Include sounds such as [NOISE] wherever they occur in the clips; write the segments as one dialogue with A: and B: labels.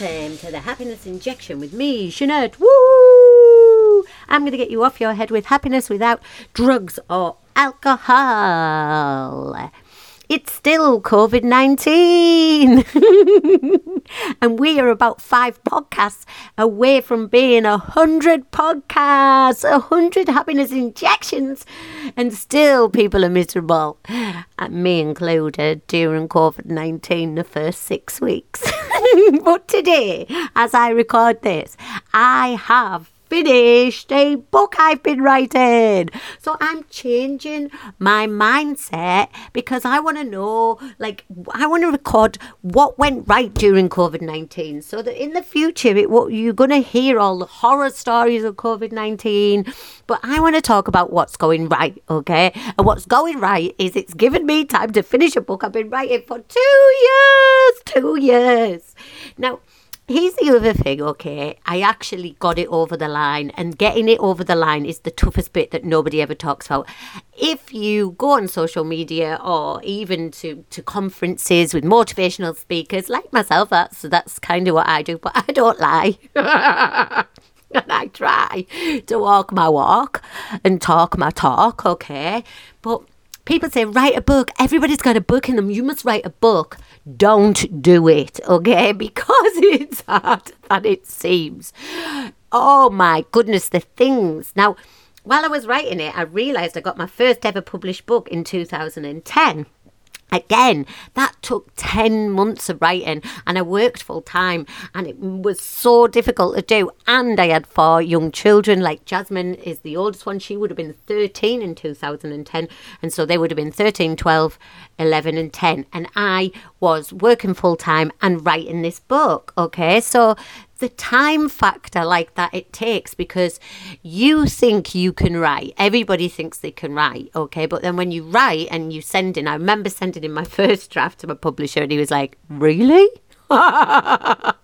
A: Welcome to the Happiness Injection with me, Jeanette. Woo! I'm going to get you off your head with happiness without drugs or alcohol. It's still COVID 19. [LAUGHS] and we are about five podcasts away from being a hundred podcasts, a hundred happiness injections. And still people are miserable, me included, during COVID 19, the first six weeks. [LAUGHS] [LAUGHS] but today, as I record this, I have finished a book I've been writing. So I'm changing my mindset because I want to know, like, I want to record what went right during COVID 19 so that in the future, it, what, you're going to hear all the horror stories of COVID 19. But I want to talk about what's going right, okay? And what's going right is it's given me time to finish a book I've been writing for two years. Two years. Now, here's the other thing, okay? I actually got it over the line, and getting it over the line is the toughest bit that nobody ever talks about. If you go on social media or even to, to conferences with motivational speakers like myself, that's that's kind of what I do, but I don't lie. [LAUGHS] and I try to walk my walk and talk my talk, okay? But people say, write a book. Everybody's got a book in them. You must write a book don't do it, okay? [LAUGHS] Because it's harder than it seems. Oh my goodness, the things. Now, while I was writing it, I realised I got my first ever published book in 2010. Again, that took 10 months of writing and I worked full time and it was so difficult to do. And I had four young children, like Jasmine is the oldest one. She would have been 13 in 2010. And so they would have been 13, 12, 11, and 10. And I was working full time and writing this book. Okay. So the time factor like that it takes because you think you can write. Everybody thinks they can write, okay? But then when you write and you send in, I remember sending in my [LAUGHS] first draft to my publisher and he was like, Really? [LAUGHS] the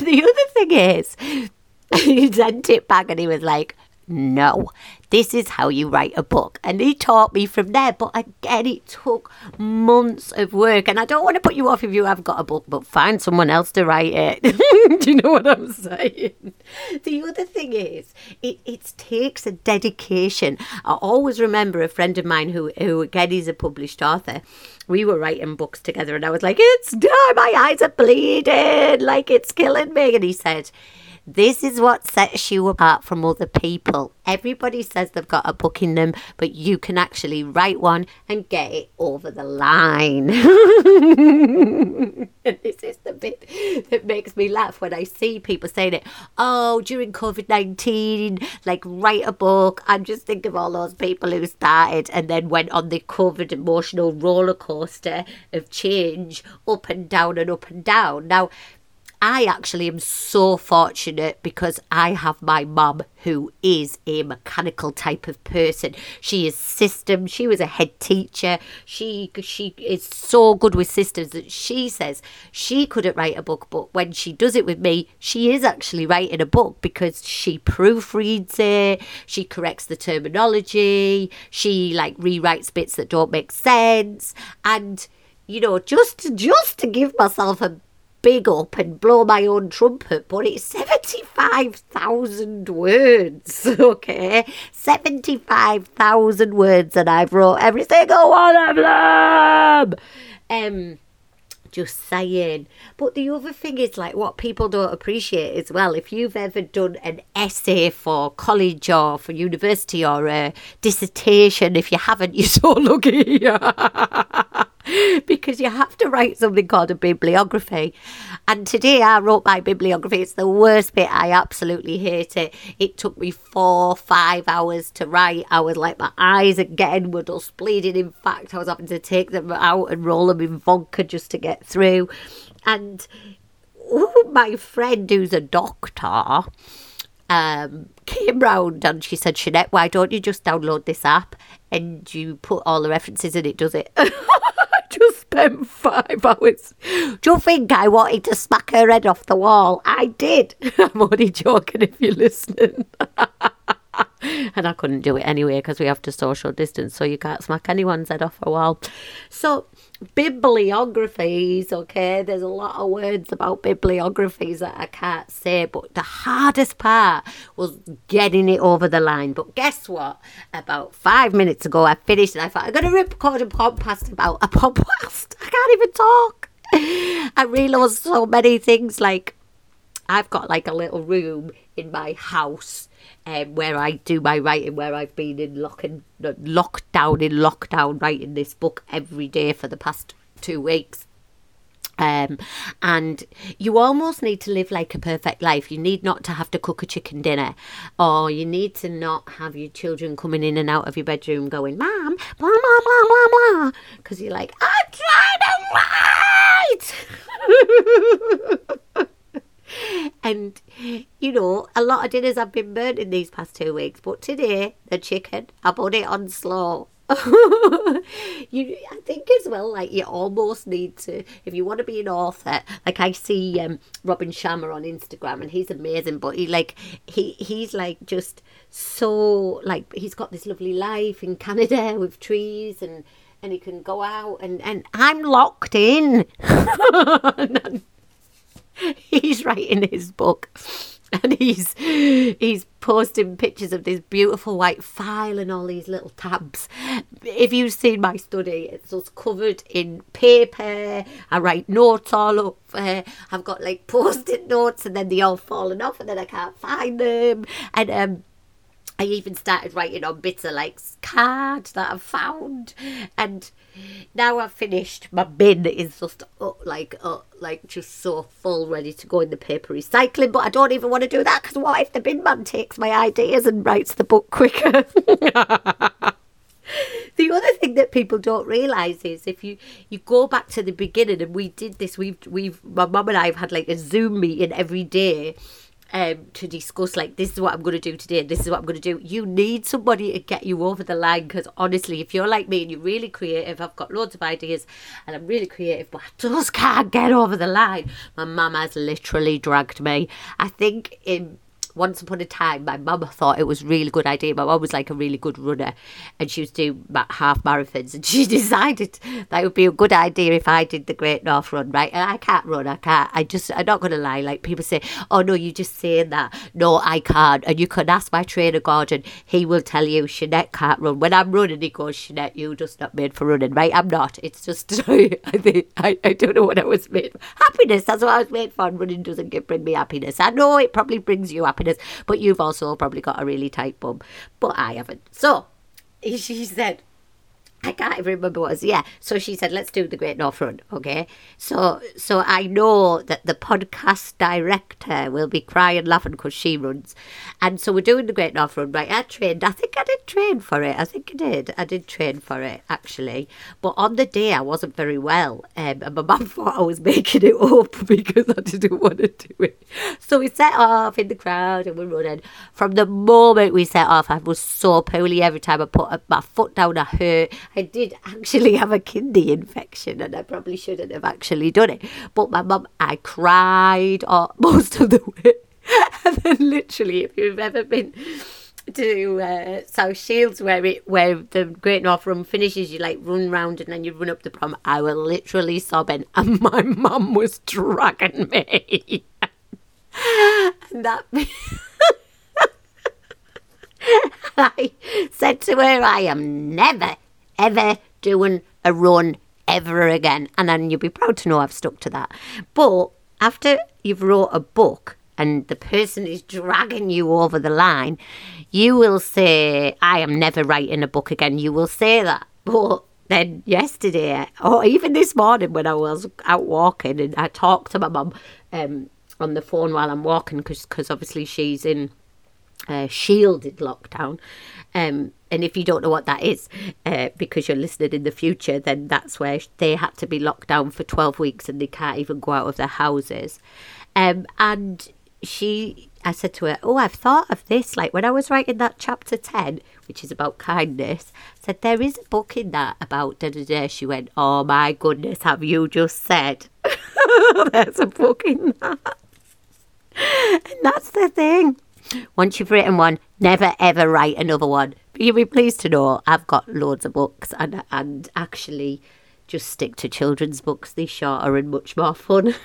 A: other thing is, [LAUGHS] he sent it back and he was like, no, this is how you write a book. And he taught me from there. But again, it took months of work. And I don't want to put you off if you have got a book, but find someone else to write it. [LAUGHS] Do you know what I'm saying? The other thing is, it, it takes a dedication. I always remember a friend of mine who, who again, is a published author. We were writing books together, and I was like, it's time, my eyes are bleeding, like it's killing me. And he said, this is what sets you apart from other people. Everybody says they've got a book in them, but you can actually write one and get it over the line. [LAUGHS] and this is the bit that makes me laugh when I see people saying it. Oh, during COVID 19, like write a book. I'm just thinking of all those people who started and then went on the COVID emotional roller coaster of change up and down and up and down. Now, I actually am so fortunate because I have my mum who is a mechanical type of person. She is system. She was a head teacher. She she is so good with systems that she says she couldn't write a book, but when she does it with me, she is actually writing a book because she proofreads it, she corrects the terminology, she like rewrites bits that don't make sense, and you know, just just to give myself a big up and blow my own trumpet, but it's 75,000 words, [LAUGHS] okay? 75,000 words, and I've wrote every single one of them. Um, just saying. But the other thing is like what people don't appreciate as well. If you've ever done an essay for college or for university or a dissertation, if you haven't, [LAUGHS] you're so lucky. [LAUGHS] [LAUGHS] because you have to write something called a bibliography. And today I wrote my bibliography. It's the worst bit. I absolutely hate it. It took me four, five hours to write. I was like, my eyes again were just bleeding. In fact, I was having to take them out and roll them in vodka just to get through. And oh, my friend who's a doctor um, came round and she said, Jeanette, why don't you just download this app and you put all the references and it does it? [LAUGHS] I just spent five hours. Do you think I wanted to smack her head off the wall? I did. [LAUGHS] I'm only joking if you're listening. [LAUGHS] [LAUGHS] and I couldn't do it anyway because we have to social distance, so you can't smack anyone's head off a wall. So, bibliographies, okay, there's a lot of words about bibliographies that I can't say, but the hardest part was getting it over the line. But guess what? About five minutes ago, I finished and I thought, I'm going to record a podcast about a [LAUGHS] podcast. I can't even talk. [LAUGHS] I realised so many things like I've got like a little room in my house um, where I do my writing, where I've been in lock and, lockdown, in lockdown, writing this book every day for the past two weeks. Um, and you almost need to live like a perfect life. You need not to have to cook a chicken dinner, or you need to not have your children coming in and out of your bedroom going, "Mom, blah blah blah blah blah," because you're like, "I'm trying to write." [LAUGHS] and know, a lot of dinners have been burnt in these past two weeks, but today the chicken, I put it on slow. [LAUGHS] you, I think as well, like you almost need to, if you want to be an author. Like I see um, Robin Sharma on Instagram, and he's amazing. But he like he he's like just so like he's got this lovely life in Canada [LAUGHS] with trees and and he can go out and and I'm locked in. [LAUGHS] he's writing his book [LAUGHS] and he's he's posting pictures of this beautiful white file and all these little tabs. If you've seen my study, it's just covered in paper. I write notes all over. I've got like [LAUGHS] post-it notes, and then they all fallen off, and then I can't find them. And um, I even started writing on bits of like cards that I've found, and now I've finished. My bin is just like like just so full, ready to go in the paper recycling. But I don't even want to do that because what if the bin man takes my ideas and writes the book quicker? [LAUGHS] the other thing that people don't realise is if you you go back to the beginning, and we did this. We've we've my mum and I have had like a Zoom meeting every day um, to discuss like this is what I'm going to do today this is what I'm going to do. You need somebody to get you over the line because honestly if you're like me and you're really creative I've got loads of ideas and I'm really creative but I just can't get over the line. My mum has literally dragged me. I think in once upon a time, my mum thought it was a really good idea. My mum was like a really good runner and she was doing half marathons. And [LAUGHS] she decided that would be a good idea if I did the Great North Run, right? And I can't run, I can't. I just, I'm not going to lie. Like people say, oh no, you're just saying that. No, I can't. And you can ask my trainer, Gordon. He will tell you, Shanette can't run. When I'm running, he goes, Shanette, you're just not made for running, right? I'm not. It's just, [LAUGHS] I I, I don't know what I was made for. Happiness, that's what I was made for. And running doesn't give, bring me happiness. I know it probably brings you happiness happiness. But you've also probably got a really tight bum. But I haven't. So [LAUGHS] she said, I can't even remember what it was. Yeah. So she said, let's do the Great North Run. Okay. So so I know that the podcast director will be crying laughing because she runs. And so we're doing the Great North Run. Right. I trained. I think I did train for it. I think I did. I did train for it actually. But on the day I wasn't very well. Um, and my mum [LAUGHS] thought I was making it up [LAUGHS] because I didn't want to do it. So we set off in the crowd and we're running. From the moment we set off, I was so poorly every time I put my foot down. I hurt. I did actually have a kidney infection and I probably shouldn't have actually done it. But my mum, I cried [LAUGHS] most of the way. and then literally, if you've ever been to uh, South Shields where it where the Great North Run finishes, you like run round and then you run up the prom. I was literally sobbing, and [LAUGHS] my mum was dragging me. and that. [LAUGHS] I said to her, I am never ever doing a run ever again. And then you'll be proud to know I've stuck to that. But after you've wrote a book and the person is dragging you over the line, you will say, I am never writing a book again. You will say that. But then yesterday, or even this morning when I was out walking and I talked to my mum um, on the phone while I'm walking because obviously she's in uh, shielded lockdown. Um, and if you don't know what that is, uh, because you're listening in the future, then that's where they had to be locked down for 12 weeks and they can't even go out of their houses. Um, and she, I said to her, Oh, I've thought of this. Like when I was writing that chapter 10, which is about kindness, I said, There is a book in that about da da da. She went, Oh my goodness, have you just said? [LAUGHS] There's a book in that. and that's the thing Once you've written one, never ever write another one. You'll be pleased to know I've got loads of books and and actually just stick to children's books. They're shorter and much more fun. [LAUGHS]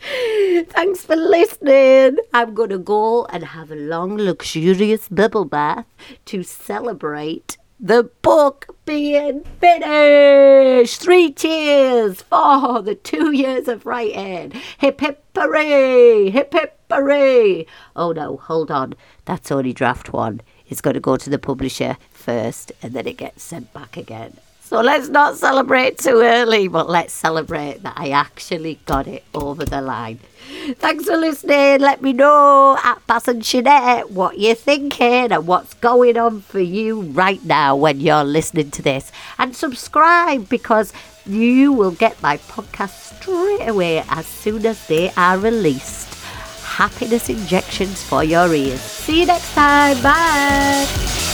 A: Thanks for listening. I'm going to go and have a long, luxurious bubble bath to celebrate the book being finished. Three cheers for the two years of writing. Hip hip hooray! Hip hip hooray! Oh no, hold on. That's only draft one. It's got to go to the publisher first and then it gets sent back again. So let's not celebrate too early, but let's celebrate that I actually got it over the line. Thanks for listening. Let me know at Bass and Jeanette what you're thinking and what's going on for you right now when you're listening to this. And subscribe because you will get my podcast straight away as soon as they are released. Happiness injections for your ears. See you next time. Bye.